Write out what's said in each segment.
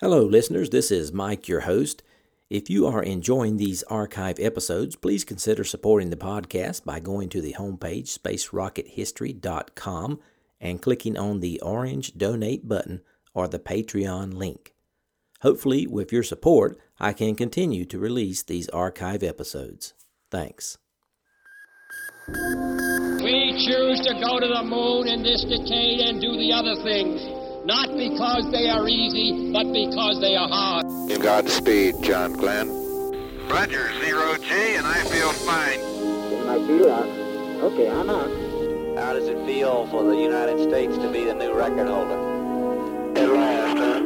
Hello, listeners. This is Mike, your host. If you are enjoying these archive episodes, please consider supporting the podcast by going to the homepage, spacerockethistory.com, and clicking on the orange donate button or the Patreon link. Hopefully, with your support, I can continue to release these archive episodes. Thanks. We choose to go to the moon in this decade and do the other things, not because they are easy, but because they are hard. Godspeed, John Glenn. Roger, zero G, and I feel fine. I feel out. Okay, I'm out. How does it feel for the United States to be the new record holder? At last, huh?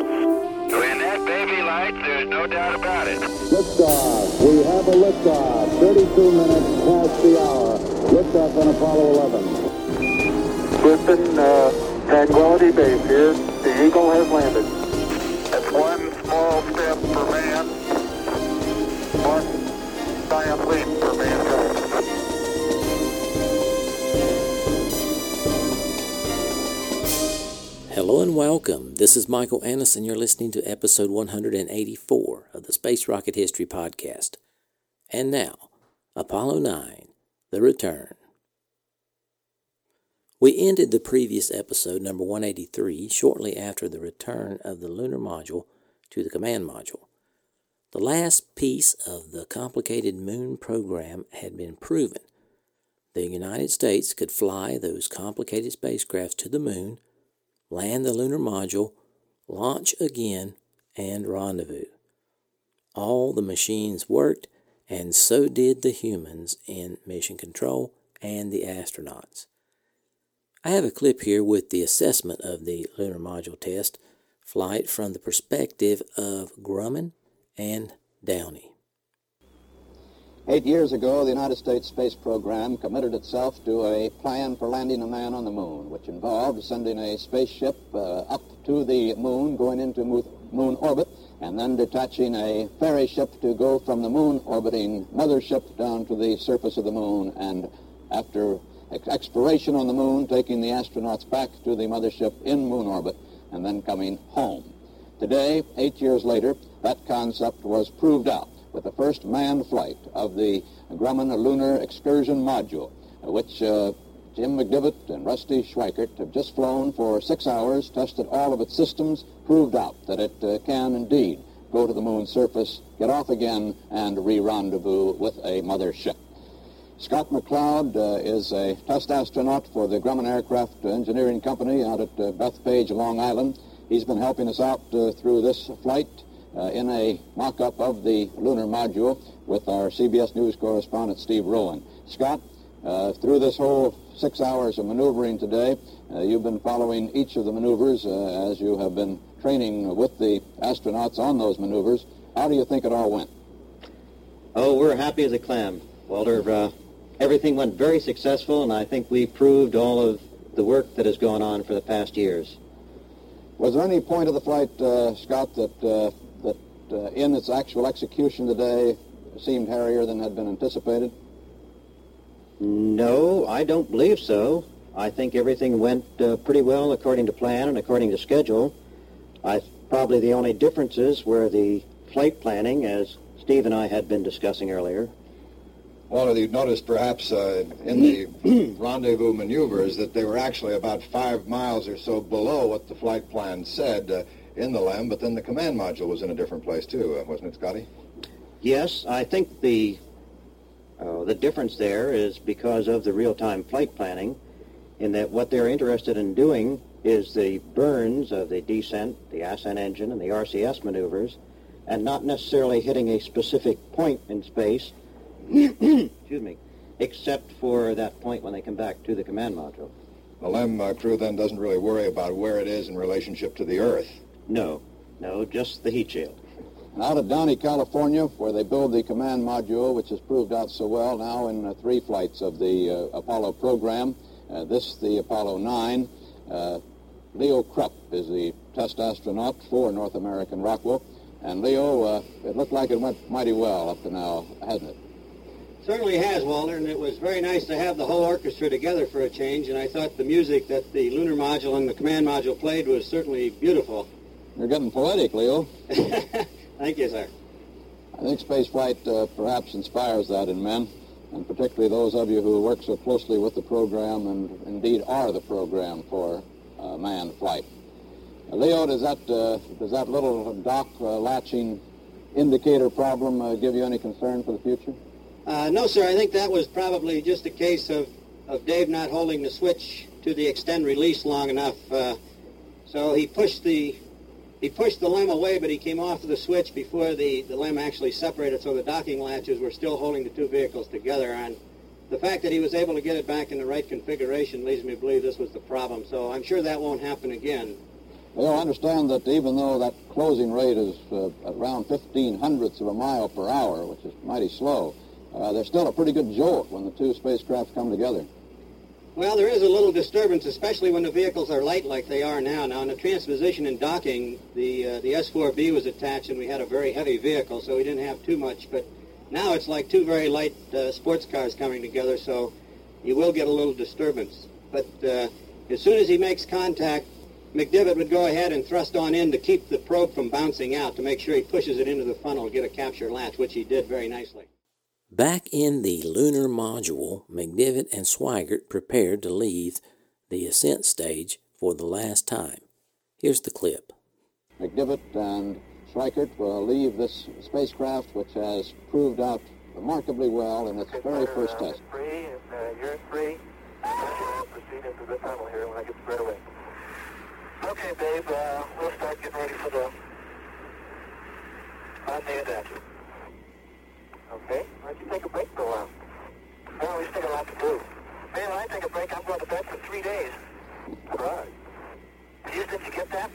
When that baby lights, there's no doubt about it. Liftoff. We have a liftoff. 32 minutes past the hour. Liftoff on Apollo 11. Houston, uh, Tranquility Base here. The Eagle has landed. That's one small step for man, one giant leap for mankind. Hello and welcome. This is Michael Annis, and you're listening to episode 184 of the Space Rocket History Podcast. And now, Apollo 9 The Return. We ended the previous episode, number 183, shortly after the return of the lunar module to the command module. The last piece of the complicated moon program had been proven. The United States could fly those complicated spacecrafts to the moon land the lunar module, launch again, and rendezvous. All the machines worked, and so did the humans in mission control and the astronauts. I have a clip here with the assessment of the lunar module test flight from the perspective of Grumman and Downey. Eight years ago, the United States space program committed itself to a plan for landing a man on the moon, which involved sending a spaceship uh, up to the moon, going into moon orbit, and then detaching a ferry ship to go from the moon orbiting mothership down to the surface of the moon, and after exploration on the moon, taking the astronauts back to the mothership in moon orbit, and then coming home. Today, eight years later, that concept was proved out with the first manned flight of the Grumman Lunar Excursion Module, which uh, Jim McDivitt and Rusty Schweickart have just flown for six hours, tested all of its systems, proved out that it uh, can indeed go to the moon's surface, get off again, and re-rendezvous with a mother ship. Scott McLeod uh, is a test astronaut for the Grumman Aircraft Engineering Company out at uh, Bethpage, Long Island. He's been helping us out uh, through this flight uh, in a mock-up of the lunar module with our CBS News correspondent Steve Rowan. Scott, through this whole six hours of maneuvering today, you've been following each of the maneuvers as you have been training with the astronauts on those maneuvers. How do you think it all went? Oh, we're happy as a clam, Walter. Uh, everything went very successful, and I think we proved all of the work that has gone on for the past years. Was there any point of the flight, uh, Scott, that uh, that uh, in its actual execution today seemed hairier than had been anticipated? No, I don't believe so. I think everything went uh, pretty well according to plan and according to schedule. I probably the only differences were the flight planning, as Steve and I had been discussing earlier. Walter, you noticed perhaps uh, in the rendezvous maneuvers that they were actually about five miles or so below what the flight plan said uh, in the LEM, but then the command module was in a different place too, uh, wasn't it, Scotty? Yes, I think the uh, the difference there is because of the real-time flight planning, in that what they're interested in doing is the burns of the descent, the ascent engine, and the RCS maneuvers, and not necessarily hitting a specific point in space, excuse me, except for that point when they come back to the command module. The LEM uh, crew then doesn't really worry about where it is in relationship to the Earth. No, no, just the heat shield. Out of Downey, California, where they build the command module, which has proved out so well now in uh, three flights of the uh, Apollo program. Uh, this, the Apollo 9. Uh, Leo Krupp is the test astronaut for North American Rockwell. And Leo, uh, it looked like it went mighty well up to now, hasn't it? Certainly has, Walter, and it was very nice to have the whole orchestra together for a change, and I thought the music that the lunar module and the command module played was certainly beautiful. You're getting poetic, Leo. Thank you, sir. I think spaceflight uh, perhaps inspires that in men, and particularly those of you who work so closely with the program and indeed are the program for uh, manned flight. Uh, Leo, does that uh, does that little dock uh, latching indicator problem uh, give you any concern for the future? No, sir. I think that was probably just a case of, of Dave not holding the switch to the extend release long enough. so he pushed the he pushed the LEM away, but he came off of the switch before the, the LEM actually separated, so the docking latches were still holding the two vehicles together. And the fact that he was able to get it back in the right configuration leads me to believe this was the problem. So I'm sure that won't happen again. Well, I understand that even though that closing rate is uh, around 15 hundredths of a mile per hour, which is mighty slow, uh, there's still a pretty good jolt when the two spacecraft come together. Well, there is a little disturbance, especially when the vehicles are light like they are now. Now, in the transposition and docking, the uh, the S4B was attached, and we had a very heavy vehicle, so we didn't have too much. But now it's like two very light uh, sports cars coming together, so you will get a little disturbance. But uh, as soon as he makes contact, McDivitt would go ahead and thrust on in to keep the probe from bouncing out to make sure he pushes it into the funnel get a capture latch, which he did very nicely. Back in the lunar module, McDivitt and Schweickart prepared to leave the ascent stage for the last time. Here's the clip. McDivitt and Schweickart will leave this spacecraft, which has proved out remarkably well in its very first test. Free, uh, you're free. Proceed into the tunnel here when I get spread away. Okay, Dave, uh, we'll start getting ready for the on the adapter. Okay. Why don't you take a break for a while? Well, we still got a lot to do. Man, when I take a break, I'm going to bed for three days. Right. Houston, you get that?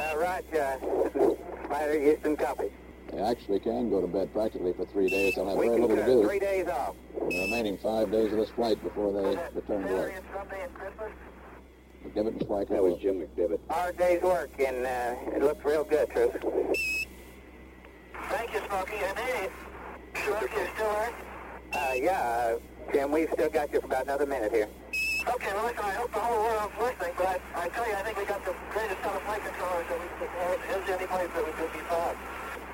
All right, uh, Roger. Spider, Houston, copy. They actually can go to bed practically for three days. I'll have we very little to do. Three days off. The remaining five days of this flight before they return to work. Sunday and Christmas? McDivitt and Schweickart. That was Jim McDivitt. Our day's work, and uh, it looks real good, Truth. Thank you, Smokey. And hey, Smokey, you still there? Uh, yeah, uh, Jim, we've still got you for about another minute here. Okay, well, listen, I hope the whole world's listening, but I, I tell you, I think we got the greatest set of flight controllers that we could have. Is any place that we could be found.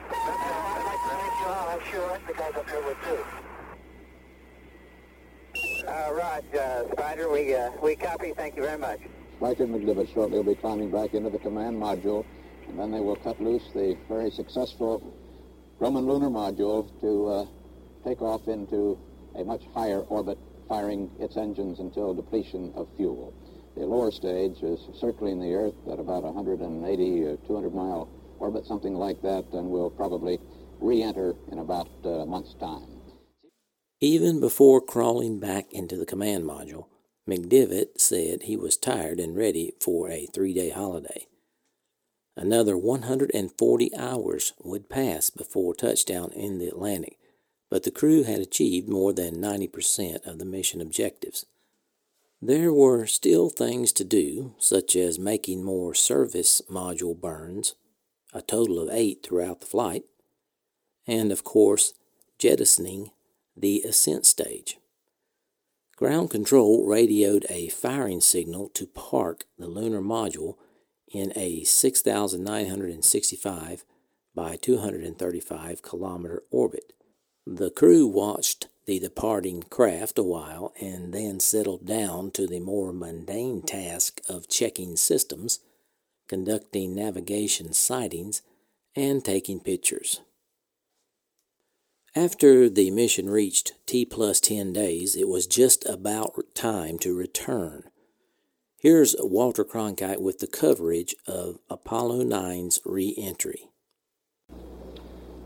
That's, uh, I'd like to thank you all. I'm sure the guys up here would too. Uh, Rod, uh, Spider, we, uh, we copy. Thank you very much. Schweickart and McDivitt shortly will be climbing back into the command module, and then they will cut loose the very successful Grumman lunar module to uh, take off into a much higher orbit, firing its engines until depletion of fuel. The lower stage is circling the Earth at about 180 or 200 mile orbit, something like that, and will probably re-enter in about uh, a month's time. Even before crawling back into the command module, McDivitt said he was tired and ready for a three day holiday. Another 140 hours would pass before touchdown in the Atlantic, but the crew had achieved more than 90% of the mission objectives. There were still things to do, such as making more service module burns, a total of eight throughout the flight, and of course, jettisoning the ascent stage. Ground control radioed a firing signal to park the lunar module in a 6,965 by 235 kilometer orbit. The crew watched the departing craft a while and then settled down to the more mundane task of checking systems, conducting navigation sightings, and taking pictures. After the mission reached T plus 10 days, it was just about time to return. Here's Walter Cronkite with the coverage of Apollo 9's re entry.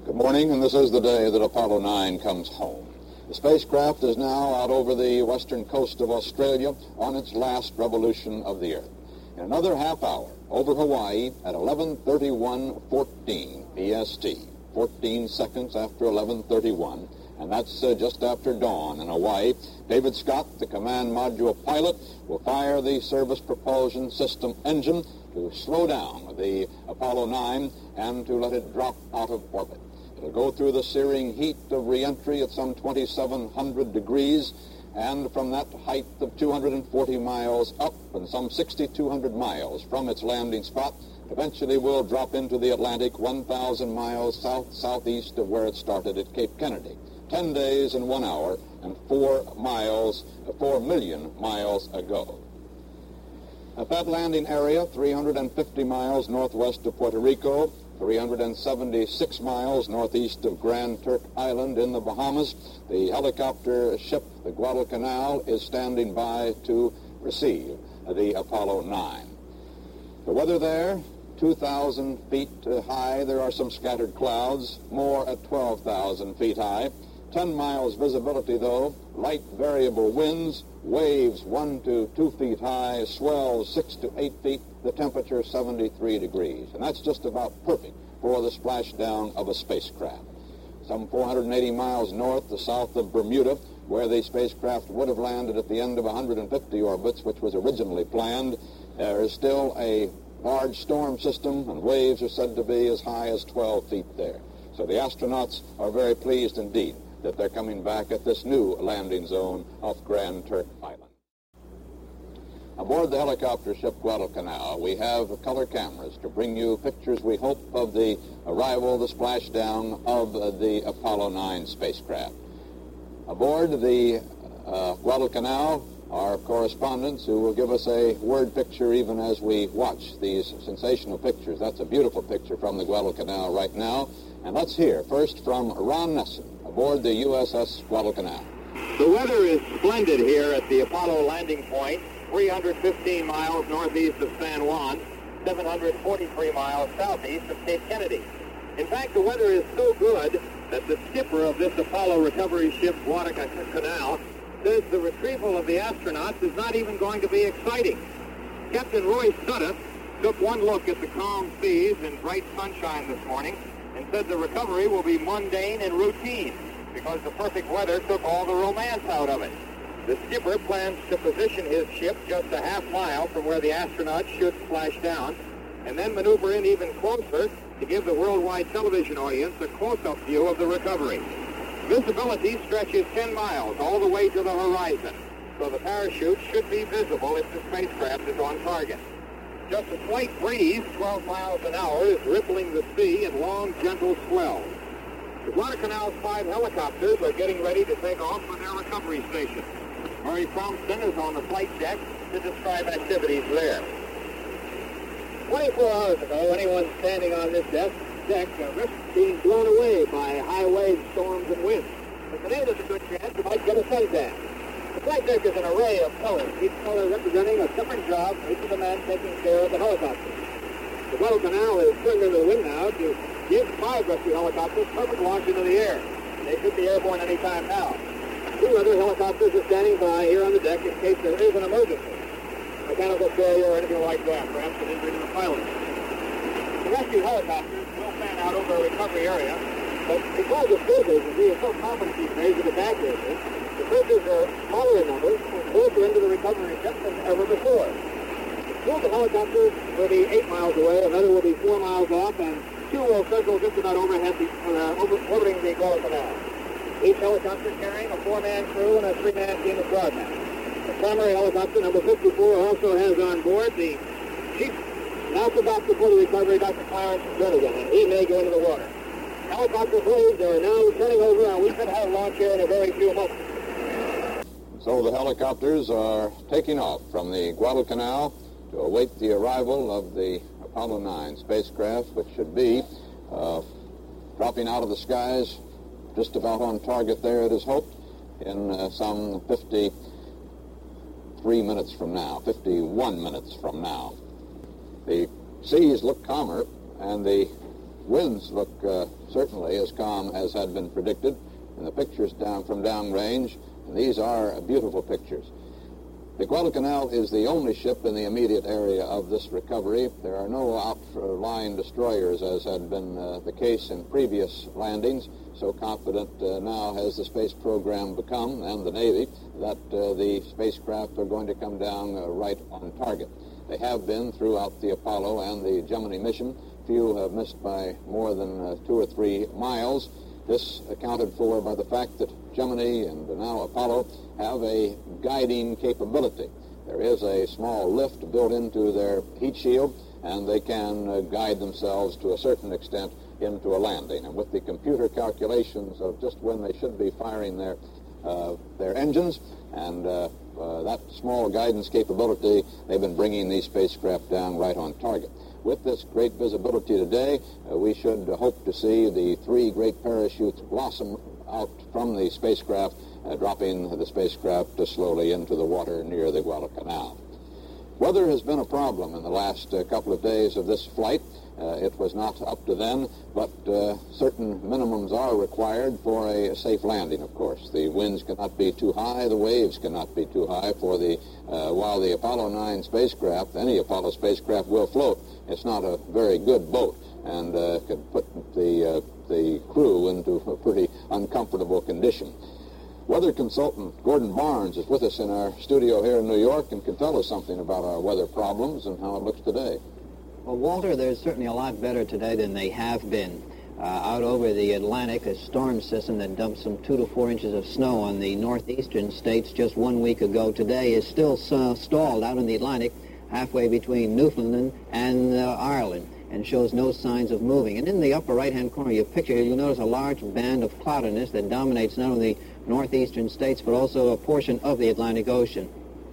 Good morning, and this is the day that Apollo 9 comes home. The spacecraft is now out over the western coast of Australia on its last revolution of the Earth. In another half hour, over Hawaii at 11:31:14 EST, 14 seconds after 11:31, and that's uh, just after dawn in Hawaii. David Scott, the command module pilot, will fire the service propulsion system engine to slow down the Apollo 9 and to let it drop out of orbit. It'll go through the searing heat of reentry at some 2,700 degrees, and from that height of 240 miles up and some 6,200 miles from its landing spot, eventually will drop into the Atlantic 1,000 miles south-southeast of where it started at Cape Kennedy. 10 days and 1 hour and 4 miles, 4 million miles ago. At that landing area, 350 miles northwest of Puerto Rico, 376 miles northeast of Grand Turk Island in the Bahamas, the helicopter ship, the Guadalcanal, is standing by to receive the Apollo 9. The weather there, 2,000 feet high. There are some scattered clouds, more at 12,000 feet high. 10 miles visibility, though, light variable winds, waves 1 to 2 feet high, swells 6 to 8 feet, the temperature 73 degrees. And that's just about perfect for the splashdown of a spacecraft. Some 480 miles north to south of Bermuda, where the spacecraft would have landed at the end of 150 orbits, which was originally planned, there is still a large storm system, and waves are said to be as high as 12 feet there. So the astronauts are very pleased indeed that they're coming back at this new landing zone off Grand Turk Island. Aboard the helicopter ship Guadalcanal, we have color cameras to bring you pictures, we hope, of the arrival, the splashdown of the Apollo 9 spacecraft. Aboard the uh, Guadalcanal are correspondents who will give us a word picture even as we watch these sensational pictures. That's a beautiful picture from the Guadalcanal right now. And let's hear first from Ron Nessen, aboard the USS Guadalcanal. The weather is splendid here at the Apollo landing point, 315 miles northeast of San Juan, 743 miles southeast of Cape Kennedy. In fact, the weather is so good that the skipper of this Apollo recovery ship, Guadalcanal, says the retrieval of the astronauts is not even going to be exciting. Captain Roy Sudduth took one look at the calm seas and bright sunshine this morning and said the recovery will be mundane and routine because the perfect weather took all the romance out of it. The skipper plans to position his ship just a half mile from where the astronauts should splash down and then maneuver in even closer to give the worldwide television audience a close-up view of the recovery. Visibility stretches 10 miles all the way to the horizon, so the parachute should be visible if the spacecraft is on target. Just a slight breeze, 12 miles an hour, is rippling the sea in long, gentle swells. The Guadalcanal's five helicopters are getting ready to take off for their recovery station. Murray Thompson is on the flight deck to describe activities there. 24 hours ago, anyone standing on this deck, deck uh, risked being blown away by high waves, storms, and winds. But today there's a good chance you might get a suntan. The flight deck is an array of colors, each color representing a different job for each of the men taking care of the helicopter. The Guadalcanal is turned into the wind now to give five rescue helicopters perfect launch into the air. They should be airborne any time now. Two other helicopters are standing by here on the deck in case there is an emergency. Mechanical failure or anything like that, perhaps an injury to the pilot. The rescue helicopters will fan out over a recovery area, but because of physics, we are so confident these days with its accuracy, the cruisers are smaller in numbers and closer into the recovery ship than ever before. Two of the helicopters will be eight miles away, another will be four miles off, and two will circle just about overhead the, uh, over, orbiting the Guadalcanal. Each helicopter carrying a four-man crew and a three-man team of crewmen. The primary helicopter, number 54, also has on board the chief NASA doctor for the recovery, Dr. Clarence Jernigan, and he may go into the water. Helicopter blades are now turning over, and we could have launch here in a very few moments. So the helicopters are taking off from the Guadalcanal to await the arrival of the Apollo 9 spacecraft, which should be uh, dropping out of the skies just about on target there, it is hoped, in uh, some 53 minutes from now, 51 minutes from now. The seas look calmer, and the winds look uh, certainly as calm as had been predicted, and the pictures down from downrange, and these are beautiful pictures. The Guadalcanal is the only ship in the immediate area of this recovery. There are no outlying destroyers, as had been uh, the case in previous landings. So confident uh, now has the space program become, and the Navy, that uh, the spacecraft are going to come down uh, right on target. They have been throughout the Apollo and the Gemini mission. Few have missed by more than uh, two or three miles. This accounted for by the fact that Gemini and now Apollo have a guiding capability. There is a small lift built into their heat shield and they can uh, guide themselves to a certain extent into a landing. And with the computer calculations of just when they should be firing their, uh, their engines and uh, uh, that small guidance capability, they've been bringing these spacecraft down right on target. With this great visibility today, uh, we should hope to see the three great parachutes blossom out from the spacecraft, uh, dropping the spacecraft slowly into the water near the Guadalcanal. Weather has been a problem in the last uh, couple of days of this flight. Uh, it was not up to then, but uh, certain minimums are required for a safe landing, of course. The winds cannot be too high, the waves cannot be too high for the, uh, while the Apollo 9 spacecraft, any Apollo spacecraft will float. It's not a very good boat and uh, could put the, uh, the crew into a pretty uncomfortable condition. Weather consultant Gordon Barnes is with us in our studio here in New York and can tell us something about our weather problems and how it looks today. Well, Walter, they're certainly a lot better today than they have been. Uh, out over the Atlantic, a storm system that dumped some two to four inches of snow on the northeastern states just one week ago today is still uh, stalled out in the Atlantic halfway between Newfoundland and uh, Ireland and shows no signs of moving. And in the upper right-hand corner of your picture, you'll notice a large band of cloudiness that dominates not only northeastern states, but also a portion of the Atlantic Ocean.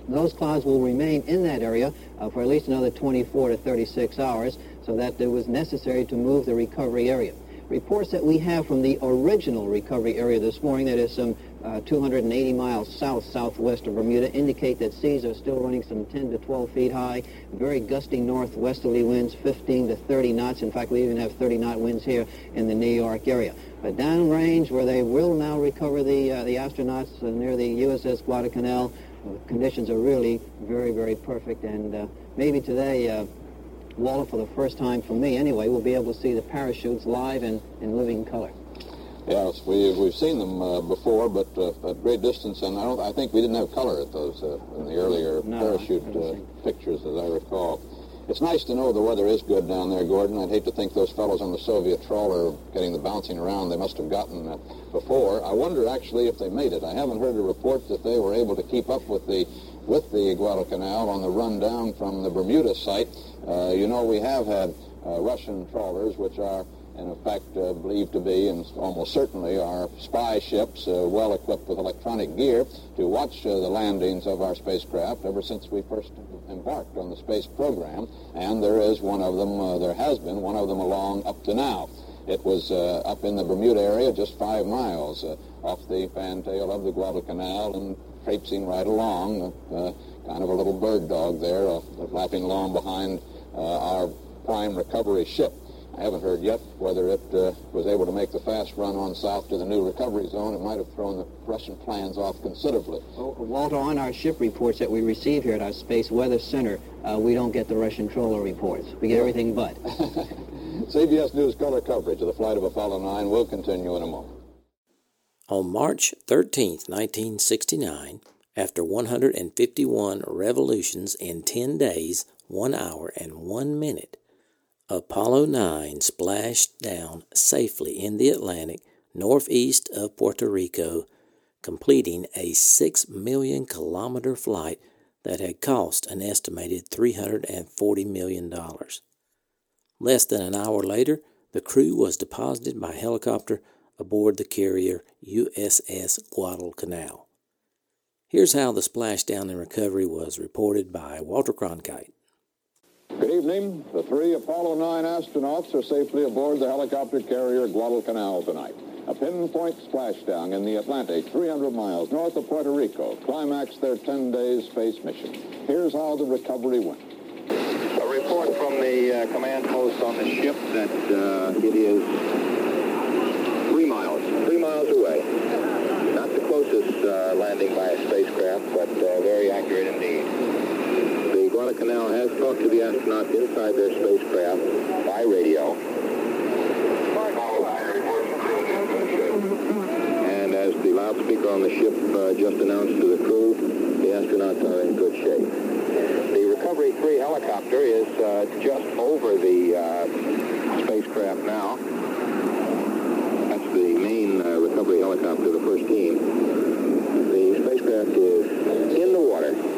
Those clouds will remain in that area uh, for at least another 24 to 36 hours, so that it was necessary to move the recovery area. Reports that we have from the original recovery area this morning, that is some uh, 280 miles south-southwest of Bermuda, indicate that seas are still running some 10 to 12 feet high, very gusty northwesterly winds, 15 to 30 knots. In fact, we even have 30 knot winds here in the New York area. But downrange, where they will now recover the, uh, the astronauts uh, near the USS Guadalcanal, uh, conditions are really very, very perfect. And uh, maybe today, uh, Walter, for the first time for me anyway, we'll be able to see the parachutes live and in living color. Yes, we, we've seen them uh, before, but uh, at great distance, and I, don't, I think we didn't have color at those uh, in the earlier no, parachute pictures, as I recall. It's nice to know the weather is good down there, Gordon. I'd hate to think those fellows on the Soviet trawler getting the bouncing around they must have gotten uh, before. I wonder actually if they made it. I haven't heard a report that they were able to keep up with the with the Guadalcanal on the run down from the Bermuda site. Uh, you know, we have had uh, Russian trawlers, which are in effect uh, believed to be, and almost certainly are spy ships uh, well equipped with electronic gear to watch uh, the landings of our spacecraft ever since we first embarked on the space program. And there is one of them, uh, there has been one of them along up to now. It was uh, up in the Bermuda area, just five miles uh, off the fantail of the Guadalcanal and traipsing right along, kind of a little bird dog there, flapping along behind our prime recovery ship. I haven't heard yet whether it uh, was able to make the fast run on south to the new recovery zone. It might have thrown the Russian plans off considerably. Well, Walter, on our ship reports that we receive here at our Space Weather Center, uh, we don't get the Russian trawler reports. We get everything but. CBS News color coverage of the flight of Apollo 9 will continue in a moment. On March 13, 1969, after 151 revolutions in 10 days, 1 hour, and 1 minute, Apollo 9 splashed down safely in the Atlantic northeast of Puerto Rico, completing a 6 million kilometer flight that had cost an estimated $340 million. Less than an hour later, the crew was deposited by helicopter aboard the carrier USS Guadalcanal. Here's how the splashdown and recovery was reported by Walter Cronkite. Good evening. The three Apollo 9 astronauts are safely aboard the helicopter carrier Guadalcanal tonight. A pinpoint splashdown in the Atlantic, 300 miles north of Puerto Rico, climaxed their 10-day space mission. Here's how the recovery went. A report from the uh, command post on the ship that uh, it is three miles, three miles away. Not the closest uh, landing by a spacecraft, but uh, very accurate indeed. Guadalcanal has talked to the astronauts inside their spacecraft by radio. And as the loudspeaker on the ship uh, just announced to the crew, the astronauts are in good shape. The Recovery 3 helicopter is uh, just over the uh, spacecraft now. That's the main uh, recovery helicopter, the first team. The spacecraft is in the water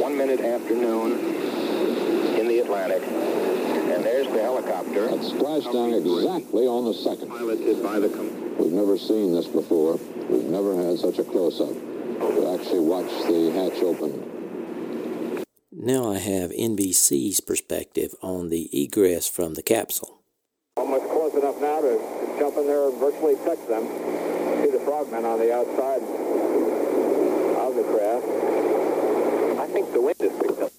one minute after noon in the Atlantic. And there's the helicopter. That splashdown exactly on the second. Piloted by the... We've never seen this before. We've never had such a close-up. To actually watch the hatch open. Now I have NBC's perspective on the egress from the capsule. Almost close enough now to jump in there and virtually touch them. See the frogmen on the outside of the craft. The wind is picked up.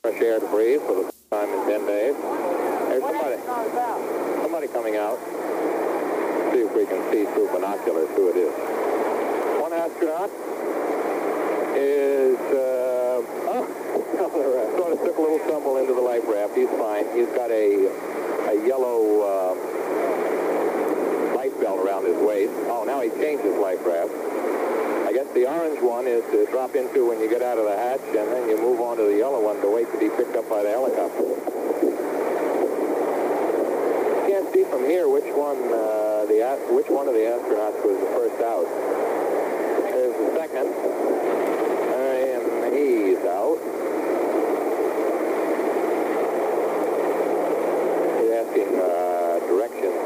Fresh air to breathe for the first time in 10 days. There's somebody, somebody coming out. See if we can see through binoculars who it is. One astronaut is, uh, oh, sort of took a little tumble into the life raft. He's fine. He's got a, a yellow uh, life belt around his waist. Oh, now he changed his life raft. The orange one is to drop into when you get out of the hatch, and then you move on to the yellow one to wait to be picked up by the helicopter. Can't see from here which one uh, the which one of the astronauts was the first out. There's the second, and he's out. He's asking uh, directions.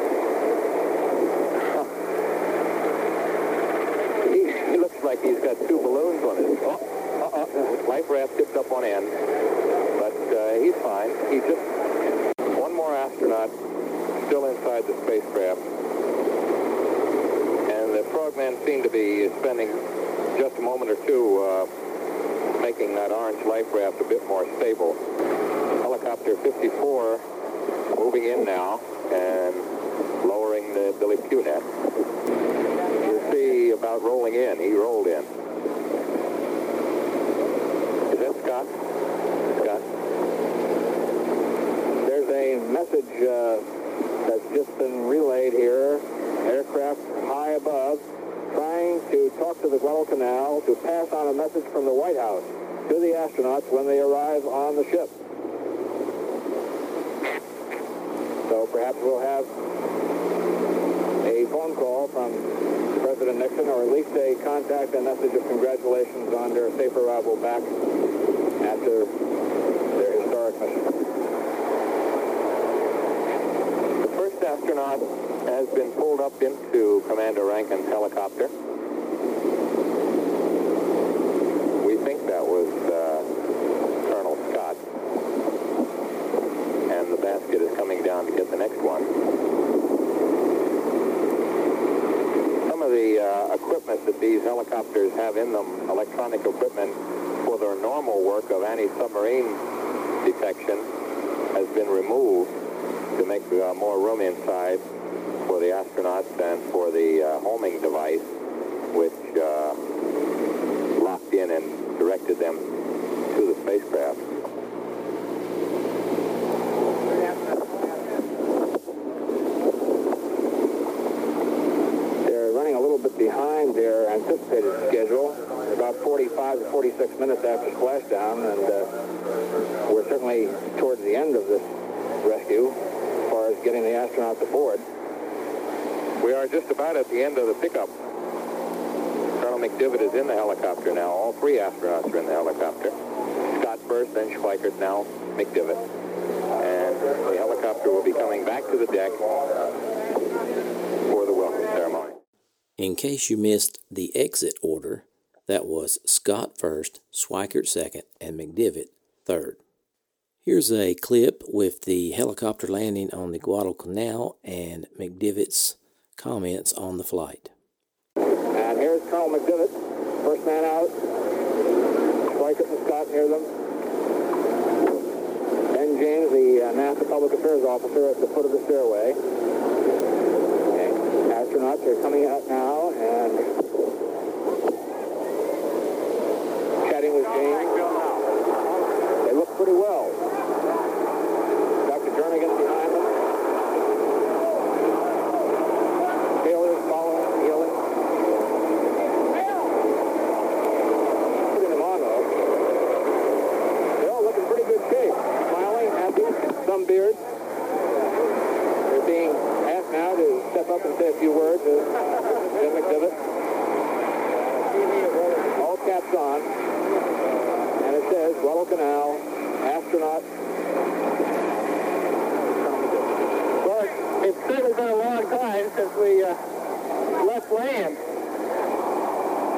He, he looks like he's got two balloons on his. Oh, uh-uh. Life raft tipped up on end, but uh, he's fine. He just one more astronaut still inside the spacecraft, and the frogmen seemed to be spending just a moment or two uh, making that orange life raft a bit more stable. Helicopter 54 moving in now and lowering the Billy. You see about rolling in. He rolled in. Is that Scott? Scott? There's a message uh, that's just been relayed here. Aircraft high above trying to talk to the Guadalcanal to pass on a message from the White House to the astronauts when they arrive on the ship. So perhaps we'll have a phone call from President Nixon or at least a contact and message of congratulations on their safe arrival back after their historic mission. The first astronaut has been pulled up into Commander Rankin's helicopter. We think that was uh, Colonel Scott. And the basket is coming down to get the next one. Some of the uh, equipment that these helicopters have in them, electronic equipment for their normal work of anti-submarine detection, has been removed to make uh, more room inside for the astronauts and for the uh, homing device, which uh, locked in and directed them to the spacecraft. They're running a little bit behind their anticipated schedule, about 45 to 46 minutes after splashdown, and uh, we're certainly towards the end of this rescue as far as getting the astronauts aboard. We are just about at the end of the pickup. Colonel McDivitt is in the helicopter now. All three astronauts are in the helicopter. Scott first, then Schweickart, now McDivitt. And the helicopter will be coming back to the deck for the welcome ceremony. In case you missed the exit order, that was Scott first, Schweickart second, and McDivitt third. Here's a clip with the helicopter landing on the Guadalcanal and McDivitt's comments on the flight. And here's Colonel McDivitt, first man out. Schweickart and Scott near them. Ben James, the uh, NASA Public Affairs Officer at the foot of the stairway. Okay. Astronauts are coming out now and James. They look pretty well. now, astronaut. Well, it's, certainly been a long time since we uh, left land.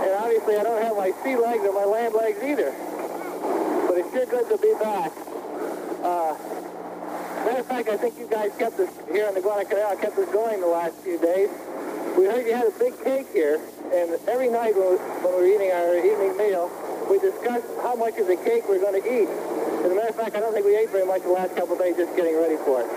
And obviously I don't have my sea legs or my land legs either. But it's sure good to be back. Uh, matter of fact, I think you guys kept us here in the Guadalcanal, kept us going the last few days. We heard you had a big cake here, and every night when we were eating our evening meal, we discussed how much of the cake we're going to eat. As a matter of fact, I don't think we ate very much the last couple days just getting ready for it.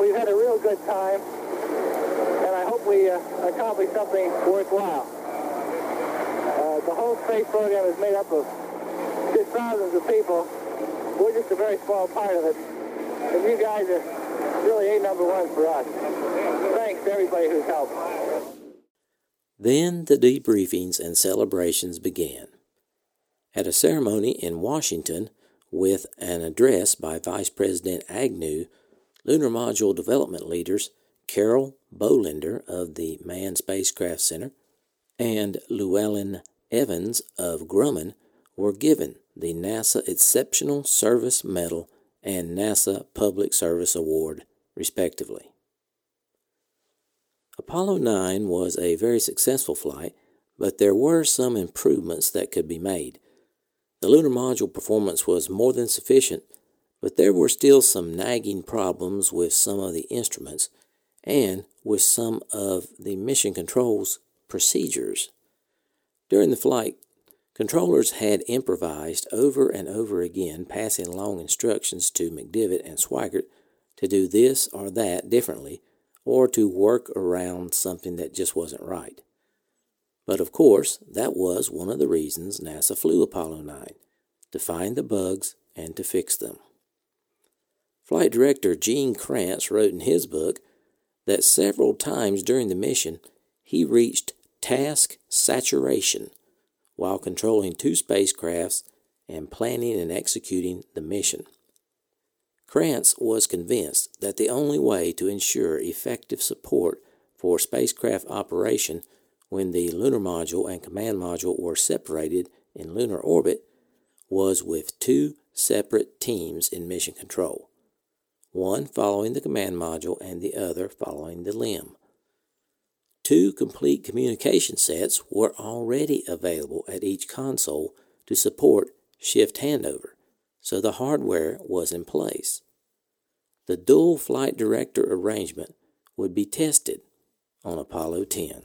We've had a real good time, and I hope we uh, accomplish something worthwhile. Uh, the whole space program is made up of just thousands of people. We're just a very small part of it. And you guys are really A number one for us. Thanks to everybody who's helped. Then the debriefings and celebrations began. At a ceremony in Washington with an address by Vice President Agnew, Lunar Module development leaders Carroll Bolender of the Manned Spacecraft Center and Llewellyn Evans of Grumman were given the NASA Exceptional Service Medal and NASA Public Service Award, respectively. Apollo 9 was a very successful flight, but there were some improvements that could be made. The lunar module performance was more than sufficient, but there were still some nagging problems with some of the instruments and with some of the mission controls procedures. During the flight, controllers had improvised over and over again, passing along instructions to McDivitt and Schweickart to do this or that differently or to work around something that just wasn't right. But of course, that was one of the reasons NASA flew Apollo 9 to find the bugs and to fix them. Flight director Gene Kranz wrote in his book that several times during the mission he reached task saturation while controlling two spacecrafts and planning and executing the mission. Kranz was convinced that the only way to ensure effective support for spacecraft operation when the lunar module and command module were separated in lunar orbit was with two separate teams in mission control, one following the command module and the other following the LEM. Two complete communication sets were already available at each console to support shift handover so the hardware was in place. The dual flight director arrangement would be tested on Apollo 10.